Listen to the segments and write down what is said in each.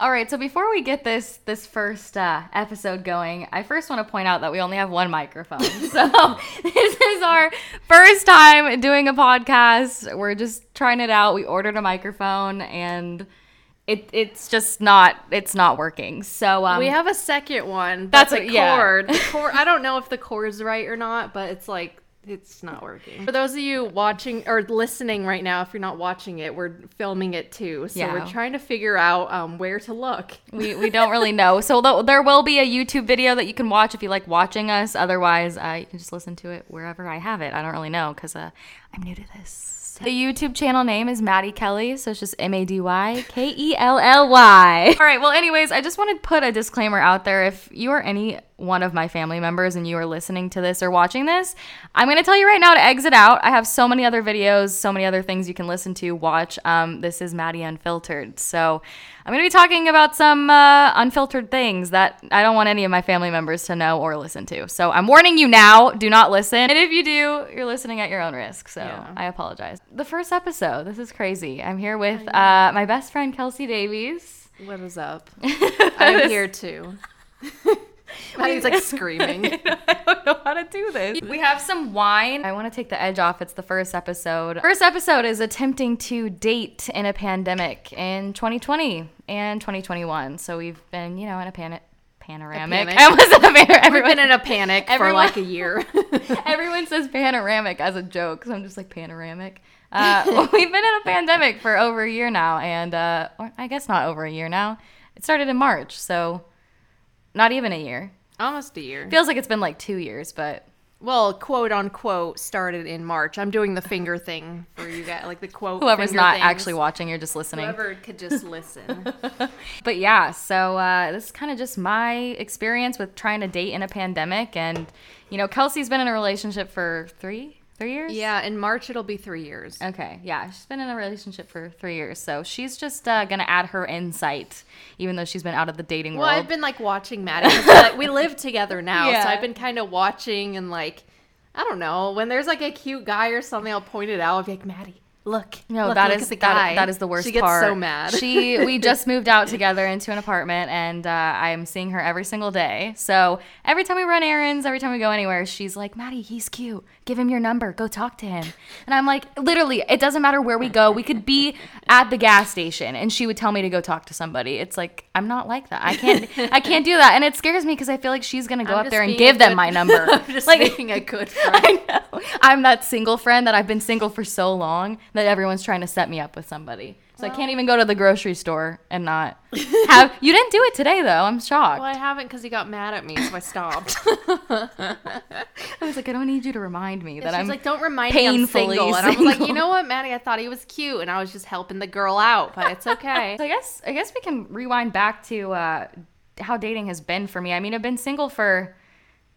All right, so before we get this this first uh, episode going, I first want to point out that we only have one microphone. so this is our first time doing a podcast. We're just trying it out. We ordered a microphone and it it's just not it's not working. So um, we have a second one. That's That's a- a yeah. cord. The cord. I don't know if the cord's right or not, but it's like it's not working. For those of you watching or listening right now, if you're not watching it, we're filming it too. So Yeah. we're trying to figure out um, where to look. we, we don't really know. So th- there will be a YouTube video that you can watch if you like watching us. Otherwise, uh, you can just listen to it wherever I have it. I don't really know because uh, I'm new to this. The YouTube channel name is Mady Kelly, so it's just M A D Y K E L L Y. All right, well, anyways, I just want to put a disclaimer out there. If you are any one of my family members and you are listening to this or watching this, I'm going to tell you right now to exit out. I have so many other videos, so many other things you can listen to, watch. Um, this is Mady Unfiltered. So I'm going to be talking about some uh, unfiltered things that I don't want any of my family members to know or listen to. So I'm warning you now do not listen. And if you do, you're listening at your own risk. So Yeah. I apologize. The first episode, this is crazy. I'm here with uh, my best friend, Kelsi Davies. What is up? I'm here too. Mady's like screaming. I don't know how to do this. We have some wine. I want to take the edge off. It's the first episode. First episode is attempting to date in a pandemic in 2020 and 2021. So we've been, you know, in a panic. Panoramic. I almost said a panic. Everyone, been in a panic for Everyone- like a year. everyone says panoramic as a joke, so I'm just like panoramic. Uh, well, we've been in a pandemic for over a year now, and uh, or I guess not over a year now. It started in March, so not even a year. Almost a year. Feels like it's been like two years, but Well, quote unquote started in March. I'm doing the finger thing for you guys, like the quote. whoever's not things. actually watching, you're just listening. Whoever could just listen. But yeah, so uh, this is kind of just my experience with trying to date in a pandemic, and you know, Kelsi's been in a relationship for three, three years. yeah, in March it'll be three years. Okay, yeah, she's been in a relationship for three years, so she's just uh, gonna add her insight, even though she's been out of the dating Well, world. Well, I've been like watching Mady. like, we live together now, Yeah. so I've been kind of watching and like, I don't know, when there's like a cute guy or something, I'll point it out. I'll be like, Mady, look. No, look, that look is the that, that is the worst She gets part. so mad. She we just moved out together into an apartment, and uh, I'm seeing her every single day. So every time we run errands, every time we go anywhere, she's like, "Mady, he's cute. Give him your number. Go talk to him." And I'm like, literally, it doesn't matter where we go. We could be at the gas station, and she would tell me to go talk to somebody. It's like I'm not like that. I can't. I can't do that, and it scares me because I feel like she's gonna go I'm up there and give a them good- my number. I'm just like, being a good friend. I know. I'm that single friend that I've been single for so long that everyone's trying to set me up with somebody. So I can't even go to the grocery store and not have. You didn't do it today though. I'm shocked. Well, I haven't because he got mad at me, so I stopped. I was like, I don't need you to remind me that She's I'm like, don't remind me I'm painfully single. And I was like, you know what, Mady? I thought he was cute, and I was just helping the girl out, but it's okay. So I guess I guess we can rewind back to uh, how dating has been for me. I mean, I've been single for,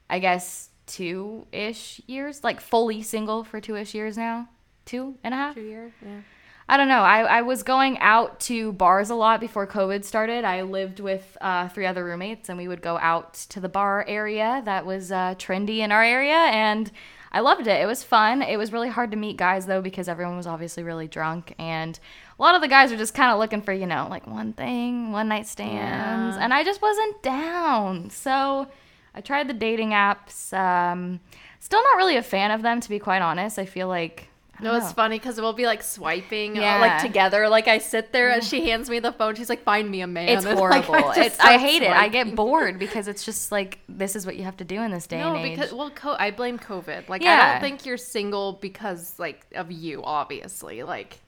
I guess, two ish years, like fully single for two ish years now, two and a half. Two years, yeah. I don't know. I, I was going out to bars a lot before COVID started. I lived with uh, three other roommates, and we would go out to the bar area that was uh, trendy in our area, and I loved it. It was fun. It was really hard to meet guys though because everyone was obviously really drunk, and a lot of the guys are just kind of looking for you know like one thing, one night stands, Yeah. and I just wasn't down. So I tried the dating apps. Um, still not really a fan of them, to be quite honest. I feel like. I No, it's know. funny because we'll be like swiping, uh, Yeah. like together. Like I sit there and she hands me the phone. She's like, "Find me a man." It's And, like, horrible. it's, I hate it. I get bored because it's just like this is what you have to do in this day No, and age. because well, co- I blame COVID. Like I don't think you're single because like of you, obviously. Like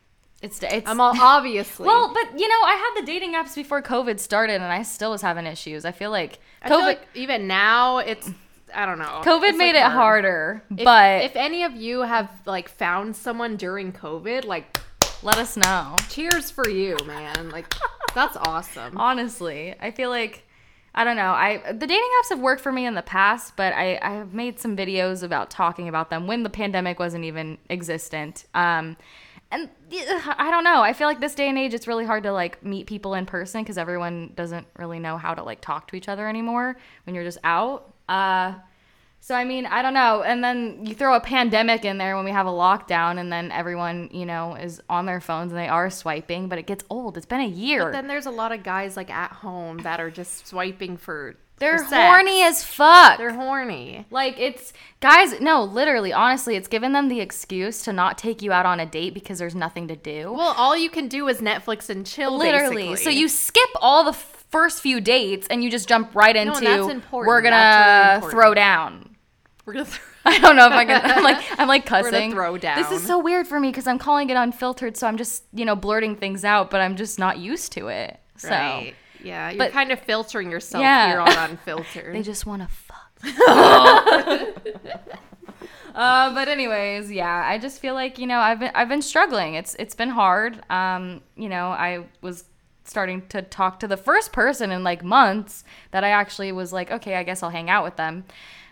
it's it's I'm all obviously. well, but you know, I had the dating apps before COVID started, and I still was having issues. I feel like I COVID feel like even now it's I don't know. COVID It's, made like, it hard. harder, If, but if any of you have like found someone during COVID, like let us know. cheers for you, man. Like that's awesome. Honestly, I feel like I don't know. I the dating apps have worked for me in the past, but I I have made some videos about talking about them when the pandemic wasn't even existent. Um and I don't know. I feel like this day and age it's really hard to like meet people in person cuz everyone doesn't really know how to like talk to each other anymore when you're just out. Uh So I mean, I don't know. And then you throw a pandemic in there when we have a lockdown, and then everyone, you know, is on their phones and they are swiping. But it gets old. It's been a year. But then there's a lot of guys like at home that are just swiping for. They're for horny as fuck. They're horny. like it's guys. No, literally, honestly, it's given them the excuse to not take you out on a date because there's nothing to do. Well, all you can do is Netflix and chill. literally. basically. So you skip all the first few dates and you just jump right into that's we're gonna really throw down. we're gonna. I don't know if I can. I'm like I'm like cussing. throw down. This is so weird for me because I'm calling it unfiltered, so I'm just you know blurting things out, but I'm just not used to it. So Right. Yeah, you're But- kind of filtering yourself Yeah. here on unfiltered. they just want to fuck. uh, but anyways, yeah, I just feel like you know I've been I've been struggling. It's it's been hard. Um, you know, I was starting to talk to the first person in like months that I actually was like, okay, I guess I'll hang out with them.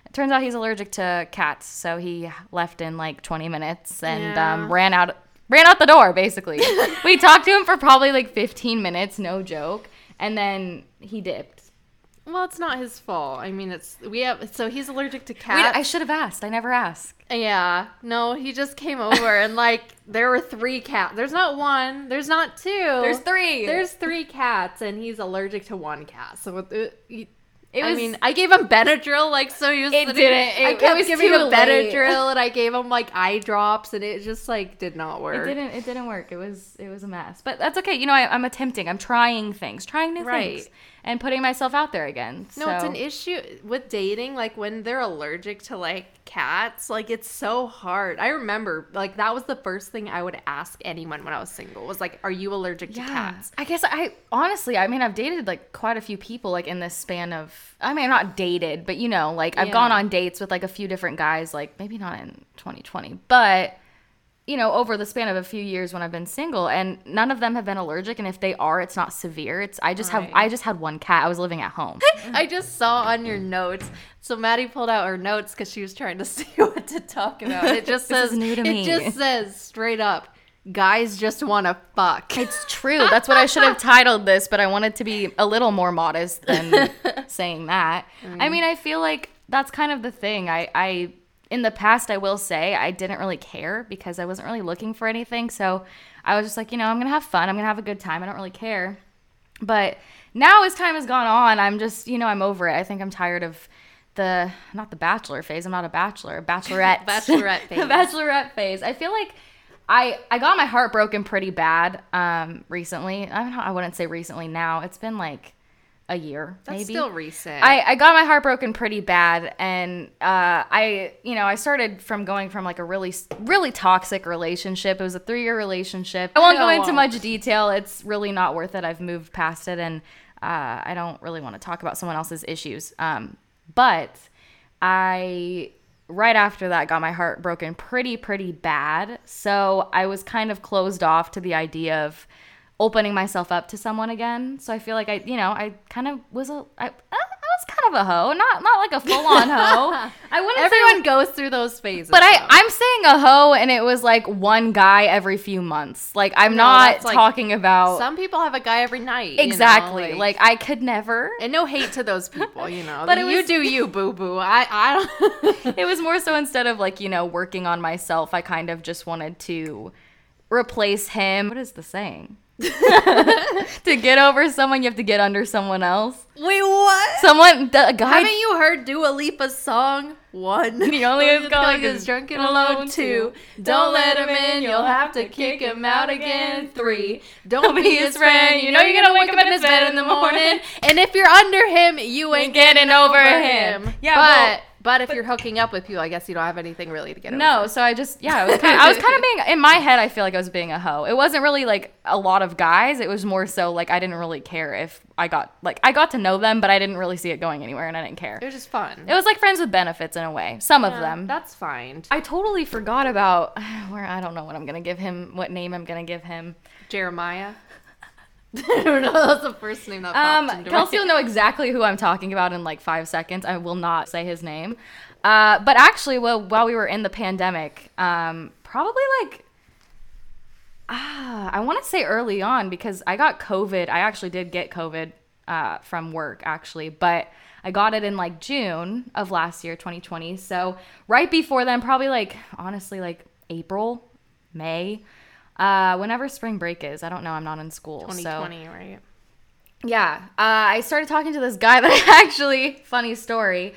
It turns out he's allergic to cats, so he left in like 20 minutes and Yeah. um, ran out ran out the door basically. we talked to him for probably like 15 minutes, no joke, and then he dipped. Well, it's not his fault. I mean, it's we have. So he's allergic to Wait, cats. I should have asked. I never asked. yeah. No, he just came over and like there were three cats. There's not one. There's not two. There's three. There's three cats, and he's allergic to one cat. So it, it, It I mean, I gave him Benadryl, like so he was. It sitting- didn't- I kept it was giving him late. Benadryl, and I gave him like eye drops, and it just like did not work. It didn't. It didn't work. It was. It was a mess. But that's okay. You know, I, I'm attempting. I'm trying things, trying new Right. things, and putting myself out there again. No, it's an issue with dating. Like when they're allergic to like cats, like it's so hard. I remember, like that was the first thing I would ask anyone when I was single. Was like, "Are you allergic to cats?" I guess I honestly, I mean, I've dated like quite a few people like in this span of. I mean, I'm not dated, but you know, like I've Yeah. gone on dates with like a few different guys. Like maybe not in 2020, but you know, over the span of a few years when I've been single, and none of them have been allergic. And if they are, it's not severe. It's I just have I just had one cat. I was living at home. I just saw on your notes. So Maddie pulled out her notes because she was trying to see what to talk about. It just says new to me. it just says straight up, guys just want to fuck. It's true. That's what I should have titled this, but I wanted to be a little more modest than saying that. I mm. mean, I feel like that's kind of the thing. I, I, in the past, I will say I didn't really care because I wasn't really looking for anything. So I was just like, you know, I'm going to have fun. I'm going to have a good time. I don't really care. But now as time has gone on, I'm just, you know, I'm over it. I think I'm tired of the, not the bachelor phase. I'm not a bachelor, bachelorette. Bachelorette phase. The bachelorette phase. I feel like I I got my heart broken pretty bad um recently. I I wouldn't say recently now. It's been like a year That's maybe. still recent. I, I got my heart broken pretty bad and uh, I you know I started from going from like a really really toxic relationship. It was a three year relationship. I won't go into much detail. It's really not worth it. I've moved past it and uh, I don't really want to talk about someone else's issues. Um, but I right after that got my heart broken pretty pretty bad. So I was kind of closed off to the idea of opening myself up to someone again. So I feel like I, you know, I kind of was a, I, I was kind of a hoe, not not like a full on hoe. I wouldn't say Everyone goes through those phases. but I, though. I'm saying a hoe, and it was like one guy every few months. Like I'm No, not that's, like, talking about Some people have a guy every night. you know, exactly. like, I could never. and no hate to those people, you know. But you do you, boo boo. I I don't. it was more so instead of like you know working on myself, I kind of just wanted to replace him. What is the saying? to get over someone, you have to get under someone else. Wait, what? Someone, the a guy. Haven't you heard Dua Lipa's song? One. The only is going is drunk and alone. Two. Don't let him in. You'll have to kick him out again. Three. Don't be his friend. You know you're gonna wake up in his bed in the morning. And if you're under him, you ain't getting over him. Yeah, but but if you're hooking up with people, I guess you don't have anything really to get over. No, so I just yeah, I was kind of, I was kind of being in my head. I feel like I was being a hoe. It wasn't really like a lot of guys. It was more so like I didn't really care if I got like I got to know them, but I didn't really see it going anywhere, and I didn't care. It was just fun. It was like friends with benefits in a way. Some of them. That's fine. I totally forgot about where I don't know what I'm gonna give him, what name I'm gonna give him. Jeremiah. I don't know. That's the first name that Um, popped into Kelsi will know exactly who I'm talking about in like five seconds. I will not say his name. Uh, but actually, well, while we were in the pandemic, um, probably like, ah, I want to say early on because I got COVID. I actually did get COVID uh, from work actually, but I got it in like June of last year, 2020. So right before then, probably like honestly like April, May, uh, whenever spring break is. I don't know. I'm not in school. So 2020, right? yeah, uh, I started talking to this guy that I actually, funny story.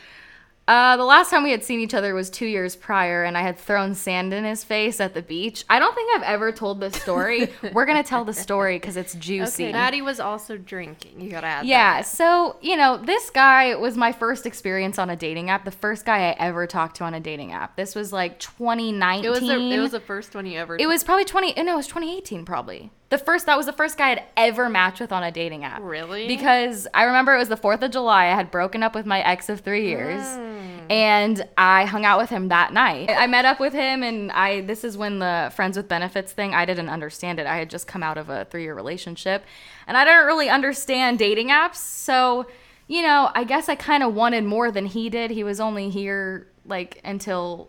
Uh, the last time we had seen each other was two years prior, and I had thrown sand in his face at the beach. I don't think I've ever told this story. We're gonna tell the story because it's juicy. Okay. Mady was also drinking. You gotta add Yeah, so you know, this guy was my first experience on a dating app. The first guy I ever talked to on a dating app. This was like 2019. It was the, it was the first one you ever. It was probably 20. No, it was 2018 probably. The first that was the first guy I'd ever matched with on a dating app. Really? Because I remember it was the 4th of July. I had broken up with my ex of 3 years. Mm. And I hung out with him that night. I met up with him and I this is when the friends with benefits thing, I didn't understand it. I had just come out of a 3-year relationship and I didn't really understand dating apps. So, you know, I guess I kind of wanted more than he did. He was only here like until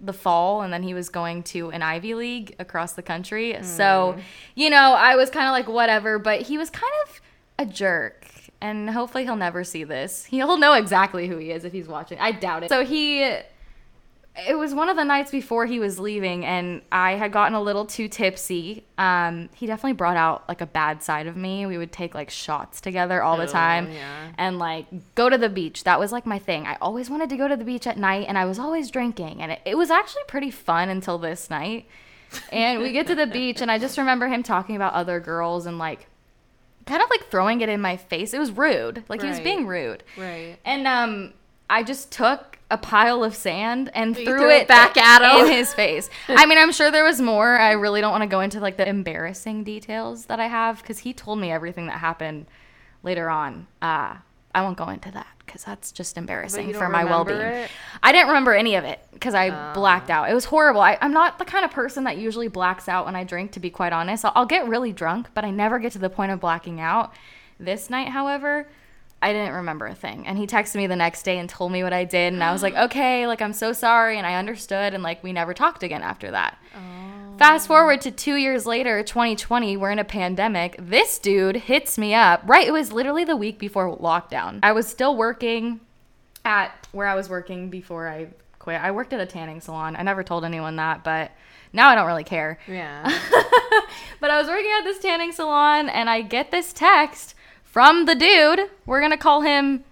the fall and then he was going to an Ivy League across the country. Hmm. So, you know, I was kind of like whatever, but he was kind of a jerk. And hopefully he'll never see this. He'll know exactly who he is if he's watching. I doubt it. So he it was one of the nights before he was leaving and I had gotten a little too tipsy. Um, he definitely brought out like a bad side of me. We would take like shots together all the Oh, time yeah. and like go to the beach. That was like my thing. I always wanted to go to the beach at night and I was always drinking and it, it was actually pretty fun until this night. And we get to the beach and I just remember him talking about other girls and like kind of like throwing it in my face. It was rude. Like he was being rude. Right. And um, I just took a pile of sand and threw, threw it back at him? in his face. I mean, I'm sure there was more. I really don't want to go into like the embarrassing details that I have because he told me everything that happened later on. Uh, I won't go into that because that's just embarrassing for my well being. I didn't remember any of it because I Oh. blacked out. It was horrible. I, I'm not the kind of person that usually blacks out when I drink, to be quite honest. I'll, I'll get really drunk, but I never get to the point of blacking out. This night, however, I didn't remember a thing. And he texted me the next day and told me what I did. And I was like, okay, like, I'm so sorry. And I understood. And, like, we never talked again after that. Oh. Fast forward to two years later, 2020, we're in a pandemic. This dude hits me up. Right, it was literally the week before lockdown. I was still working at where I was working before I quit. I worked at a tanning salon. I never told anyone that, but now I don't really care. Yeah. But I was working at this tanning salon and I get this text from the dude. We're going to call him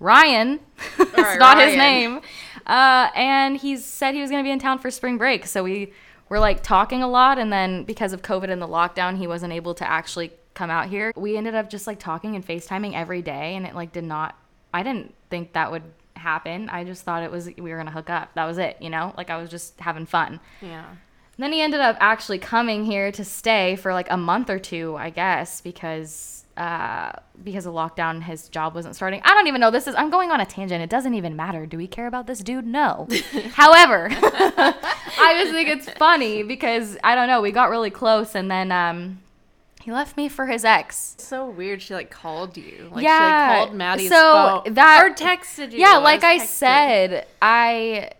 Ryan. it's right, not his name. Uh, and he said he was going to be in town for spring break. So we were like talking a lot. And then because of COVID and the lockdown, he wasn't able to actually come out here. We ended up just like talking and FaceTiming every day. And it like did not, I didn't think that would happen. I just thought it was, we were going to hook up. That was it, you know? Like I was just having fun. yeah. Then he ended up actually coming here to stay for like a month or two, I guess, because uh, because of lockdown, his job wasn't starting. I don't even know. This is I'm going on a tangent. It doesn't even matter. Do we care about this dude? No. However, I just think it's funny because I don't know. We got really close, and then um, he left me for his ex. So weird. She like called you. Like Yeah, she like called Mady's so phone. that- or texted you. Yeah, like I texting. said, I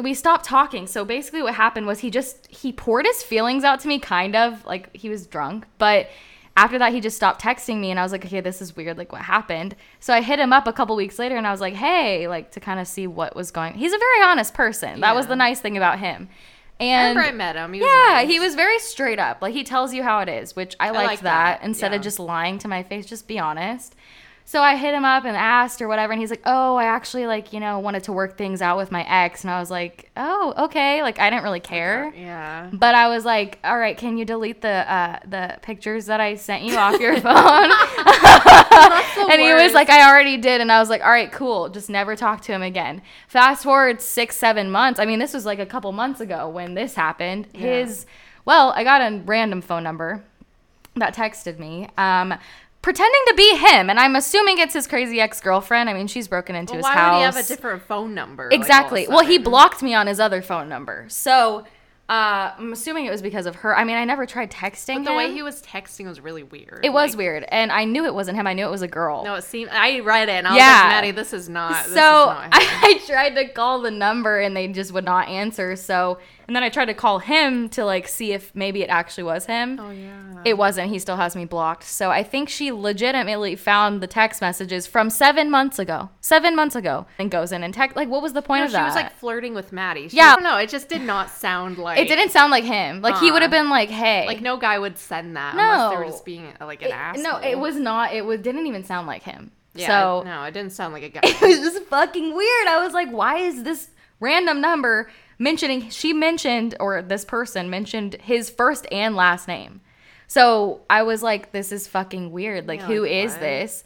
we stopped talking. So basically what happened was he just he poured his feelings out to me kind of like he was drunk, but after that he just stopped texting me and I was like, "Okay, this is weird. Like what happened?" So I hit him up a couple weeks later and I was like, "Hey, like to kind of see what was going." He's a very honest person. That was the nice thing about him. And remember I met him. He yeah, nice. he was very straight up. Like he tells you how it is, which I liked like that. that, Instead of just lying to my face, just be honest. So I hit him up and asked or whatever, and he's like, "Oh, I actually like you know wanted to work things out with my ex," and I was like, "Oh, okay." Like I didn't really care. Yeah. But I was like, all right, can you delete the uh, the pictures that I sent you off your phone? and he was like, I already did. And I was like, all right, cool. Just never talk to him again. Fast forward six, seven months. I mean, this was like a couple months ago when this happened. His, well, I got a random phone number that texted me. Um, pretending to be him and i'm assuming it's his crazy ex-girlfriend i mean she's broken into Well, his why house would he have a different phone number? like, all of a Exactly. well, he blocked me on his other phone number. So uh, I'm assuming it was because of her. I mean, I never tried texting But the him. way he was texting was really weird. it was Like, weird, and I knew it wasn't him. I knew it was a girl. No, it seemed. I read it and I was Yeah. like, Mady, this is not. This so is not him. I, I tried to call the number and they just would not answer. So And then I tried to call him to like see if maybe it actually was him. Oh yeah. It wasn't. He still has me blocked. So I think she legitimately found the text messages from seven months ago. Seven months ago. And goes in and text. Like, what was the point No, of she that? She was like flirting with Mady. She, Yeah. I don't know. It just did not sound like it didn't sound like him. Like, he would have Uh, been like, hey. like no guy would send that unless they were No. just being uh, like an It- asshole. no, it was not. It was, didn't even sound like him. Yeah, so no, it didn't sound like a guy. it was just fucking weird. I was like, why is this random number mentioning she mentioned or this person mentioned his first and last name. So I was like, this is fucking weird. Like, Yeah, who like, is what? this?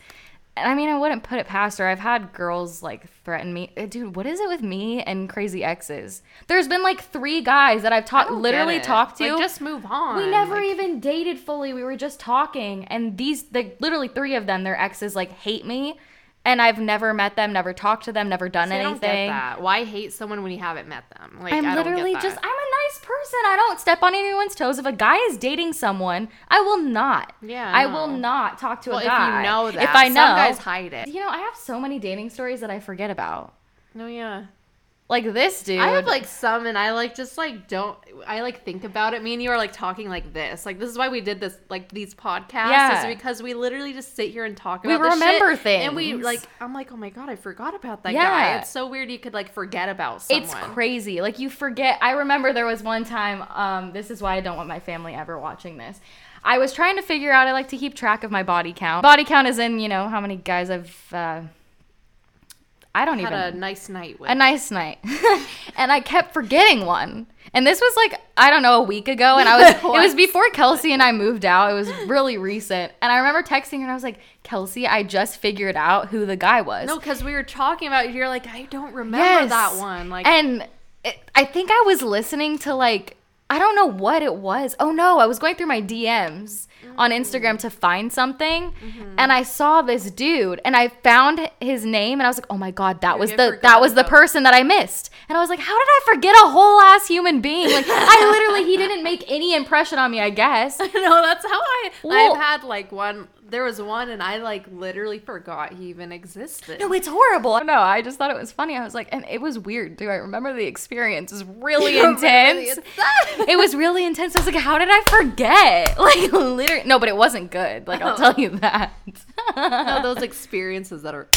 And I mean, I wouldn't put it past her. I've had girls like threaten me. Uh, Dude, what is it with me and crazy exes? There's been like three guys that I've talked, literally talked to. Like, just move on. We never Like, even dated fully. We were just talking, and these, like, literally three of them, their exes, like, hate me, and I've never met them, never talked to them, never done See, I don't get anything. that. Why hate someone when you haven't met them? Like I'm I don't get literally that. just, I'm a nice person. I don't step on anyone's toes. If a guy is dating someone, I will not. Yeah, I no. will not talk to well, a guy. if you know that. if I know, some guys hide it. you know, I have so many dating stories that I forget about. No, yeah. Like this dude. I have like some, and I like just like don't. I like think about it. Me and you are like talking like this. Like this is why we did this, like these podcasts, Yeah. is because we literally just sit here and talk We about. this remember shit, and we like. I'm like, oh my god, I forgot about that Yeah. guy. It's so weird. You could like forget about someone. It's crazy. Like you forget. I remember there was one time. Um, this is why I don't want my family ever watching this. I was trying to figure out. I like to keep track of my body count. Body count is in you know how many guys I've. Uh, I don't Had even had a nice night with. a nice night, and I kept forgetting one. And this was like I don't know a week ago, and I was it was before Kelsi and I moved out. It was really recent, and I remember texting her and I was like, Kelsi, I just figured out who the guy was. no, because we were talking about. You're like, I don't remember Yes. that one. Like, and it, I think I was listening to like I don't know what it was. Oh no, I was going through my DMs on. Instagram to find something, Mm-hmm. and I saw this dude, and I found his name, and I was like, oh my god, that You was the that was the person that I missed, and I was like, how did I forget a whole ass human being? Like I literally he didn't make any impression on me. I guess. no, that's how I. Well- I've had like one. There was one, and I like literally forgot he even existed. No, it's horrible. No, I just thought it was funny. I was like, and it was weird too. I remember the experience is really intense. it was really intense. I was like, how did I forget? Like literally, no, but it wasn't good. Like I'll oh. tell you that. no, those experiences that are.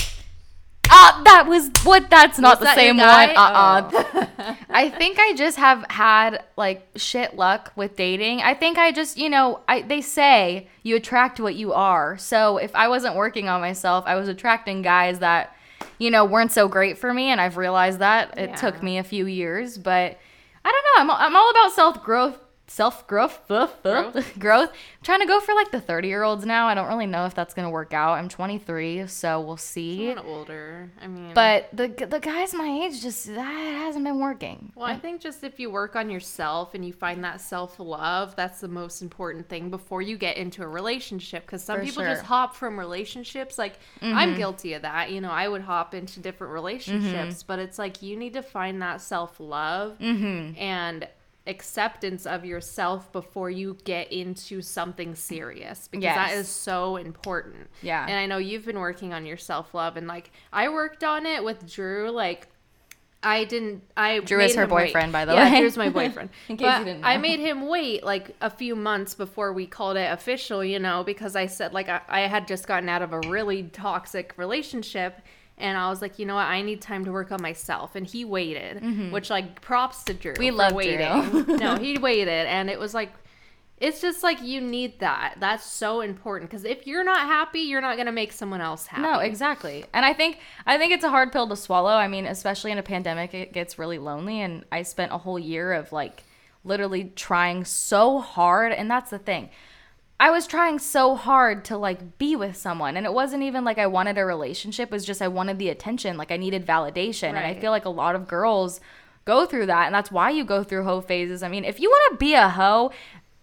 Ah, that was what? That's not Was the that same one. Uh, uh Oh. I think I just have had like shit luck with dating. I think I just, you know, I they say you attract what you are. So if I wasn't working on myself, I was attracting guys that, you know, weren't so great for me, and I've realized that it took me a few years, but I don't know. I'm I'm all about self growth. Self growth, growth, growth. I'm trying to go for like the 30 year olds now. I don't really know if that's gonna work out. I'm 23, so we'll see. Older. I mean, But the the guys my age just that hasn't been working. Well, I think just if you work on yourself and you find that self love, that's the most important thing before you get into a relationship. Because some For people sure. just hop from relationships. Like, I'm mm-hmm. guilty of that. You know, I would hop into different mm-hmm. relationships, but it's like you need to find that self love mm-hmm. and acceptance of yourself before you get into something serious because that Yes. is so important. Yeah. And I know you've been working on your self love and like I worked on it with Drew like I didn't I Drew made is her him wait. boyfriend, by the yeah, way. Drew's my boyfriend. In case you didn't I made him wait like a few months before we called it official, you know, because I said like I, I had just gotten out of a really toxic relationship and I was like, you know what, I need time to work on myself. And he waited, which like props to Drew. Mm-hmm. We love Drew. waiting. no, he waited and it was like it's just like you need that. That's so important because if you're not happy, you're not gonna make someone else happy. No, exactly. And I think I think it's a hard pill to swallow. I mean, especially in a pandemic, it gets really lonely and I spent a whole year of like literally trying so hard and that's the thing. I was trying so hard to like be with someone and it wasn't even like I wanted a relationship, it was just I wanted the attention, like I needed validation. And I feel like a lot of girls go through that and that's why you go through hoe phases. I mean, if you want to be a hoe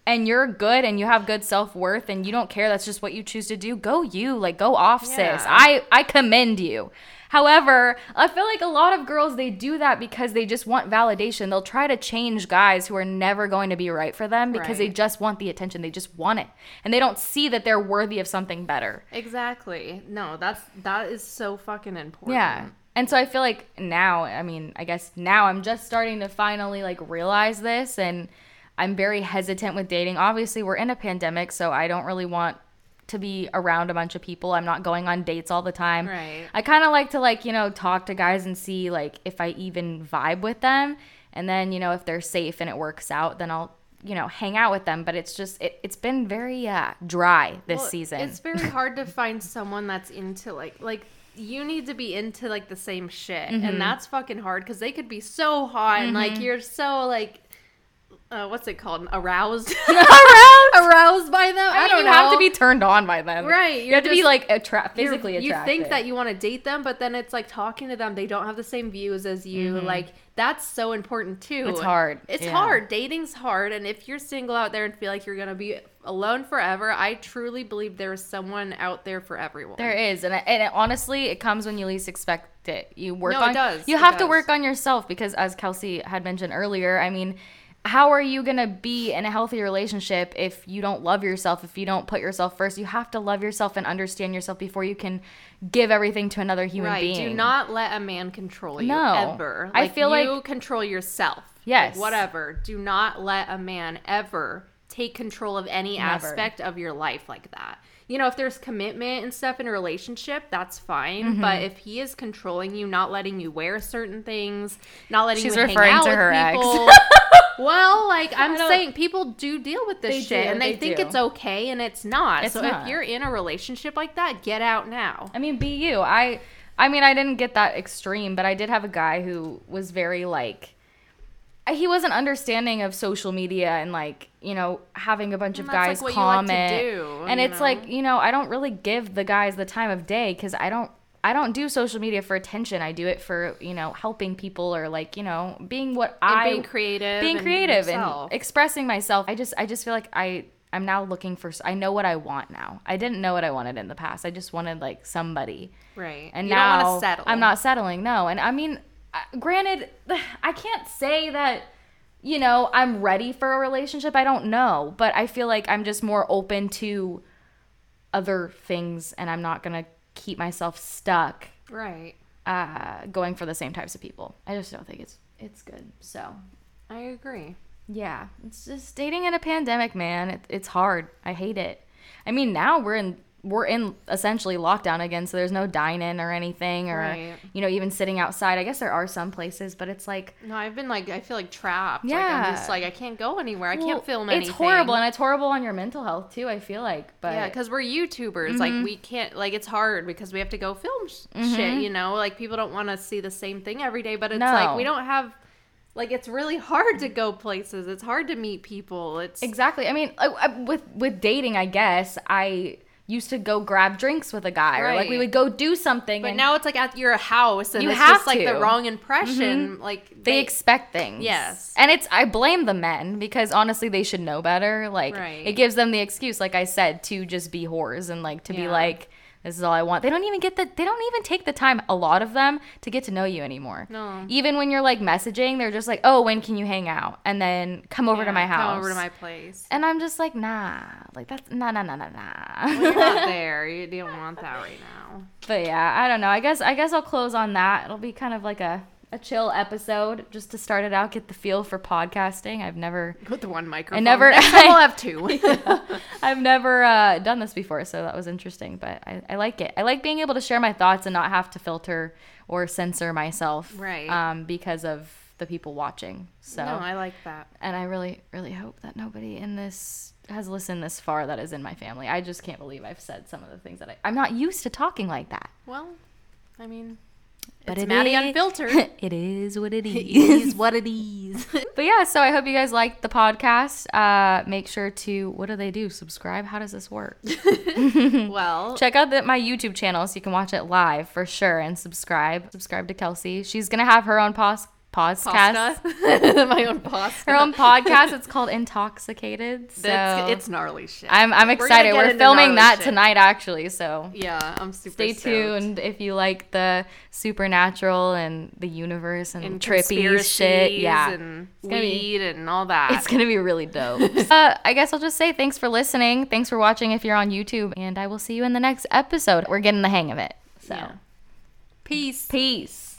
and you're good and you have good self-worth and you don't care that's just what you choose to do, go you, like go off Yeah. sis. I I commend you. However, I feel like a lot of girls they do that because they just want validation. They'll try to change guys who are never going to be right for them because they just want the attention. They just want it. And they don't see that they're worthy of something better. Exactly. No, that's that is so fucking important. Yeah. And so I feel like now, I mean, I guess now I'm just starting to finally like realize this and I'm very hesitant with dating. Obviously, we're in a pandemic, so I don't really want to be around a bunch of people. I'm not going on dates all the time. Right. I kind of like to like, you know, talk to guys and see like if I even vibe with them. And then, you know, if they're safe and it works out, then I'll, you know, hang out with them. But it's just, it, it's been very uh, dry this Well, season. It's very hard to find someone that's into like like you need to be into like the same shit, Mm-hmm. and that's fucking hard because they could be so hot and like you're so like. Uh, what's it called? Aroused, Aroused? aroused by them. I, I don't you know. have to be turned on by them. Right, You have to be like attra- physically you think that you want to date them, but then it's like talking to them. They don't have the same views as you. Like that's so important too. Mm-hmm. It's hard, It's yeah. hard. Dating's hard, and if you're single out there and feel like you're gonna be alone forever, I truly believe there is someone out there for everyone. There is, and, and it, honestly, it comes when you least expect it. You work No, it does. You It have to does. work on yourself because, as Kelsi had mentioned earlier, I mean, how are you gonna be in a healthy relationship if you don't love yourself? If you don't put yourself first, you have to love yourself and understand yourself before you can give everything to another human right. being. Do not let a man control you No. ever. I Like, feel you like- control yourself. Yes. Like, whatever. Do not let a man ever take control of any Never. aspect of your life like that. You know, if there's commitment and stuff in a relationship, that's fine. Mm-hmm. But if he is controlling you, not letting you wear certain things, not letting She's you referring hang out to with her ex. well, like I'm saying, people do deal with this shit, do, and they, they think do. it's okay, and it's not. It's so not. if you're in a relationship like that, get out now. I mean, be you. I I mean, I didn't get that extreme, but I did have a guy who was very like he wasn't understanding of social media and like, you know, having a bunch of And that's, guys like, like comment. to do, and it's know? like, you know, I don't really give the guys the time of day cuz I don't I don't do social media for attention. I do it for, you know, helping people or like, you know, being what And I being creative, being creative yourself. and expressing myself. I just I just feel like I I'm now looking for I know what I want now. I didn't know what I wanted in the past. I just wanted like somebody. right. And you now settle. I'm not settling. No. And I mean, granted, I can't say that you know, I'm ready for a relationship. I don't know, but I feel like I'm just more open to other things and I'm not going to keep myself stuck Right. uh going for the same types of people. I just don't think it's it's good. So, I agree. yeah, it's just dating in a pandemic, man. It, it's hard. I hate it. I mean, now we're in we're in essentially lockdown again, so there's no dine in or anything, or Right. you know, even sitting outside. I guess there are some places, but it's like No, I've been like I feel like trapped. Like Yeah. I'm just like I can't go anywhere. I can't film anything. It's horrible, and it's horrible on your mental health too. I feel like, but yeah, because we're YouTubers. Mm-hmm. Like we can't. Like it's hard because we have to go film sh- shit. You know, like people don't want to see the same thing every day. But it's No. like we don't have. Like it's really hard to go places. It's hard to meet people. It's exactly. I mean, with with dating, I guess I used to go grab drinks with a guy, or like we would go do something. But now it's like at your house, and You it's have just like to. Mm-hmm. the wrong impression. Like they expect things. Yes. And it's I blame the men because honestly they should know better. Like Right. it gives them the excuse, like I said, to just be whores and like to be like, this is all I want. They don't even get the they don't even take the time, a lot of them, to get to know you anymore. No. Even when you're like messaging, they're just like, Oh, when can you hang out? And then come over to my house. Come over to my place. and I'm just like, nah. Like that's nah nah nah nah nah. You're not there. You don't want that right now. But yeah, I don't know. I guess I guess I'll close on that. It'll be kind of like a a chill episode just to start it out, get the feel for podcasting. I've never With the one microphone. I never- Next time we'll have two. I've never uh, done this before, so that was interesting. But I, I like it. I like being able to share my thoughts and not have to filter or censor myself, Right. Um, because of the people watching. So, No, I like that. and I really, really hope that nobody in this has listened this far that is in my family. I just can't believe I've said some of the things that I, I'm not used to talking like that. Well, I mean, But it's it Mady is- Unfiltered. it is what it it is. is what it is. But yeah, so I hope you guys liked the podcast. Uh, make sure to what do they do? Subscribe. How does this work? well, Check out the, my YouTube channel so you can watch it live for sure and subscribe. Subscribe to Kelsi. She's gonna have her own pos- podcast. My own pasta. Her own podcast. It's called Intoxicated. So That's, it's gnarly shit. I'm I'm We're excited. We're, filming that shit. tonight actually. So Yeah, I'm super stay stoked. tuned if you like the supernatural and the universe and, And trippy shit. Yeah. and gonna be- weed and all that. It's gonna be really dope. uh, I guess I'll just say thanks for listening. Thanks for watching if you're on YouTube, and I will see you in the next episode. We're getting the hang of it. So, Yeah. Peace. Peace.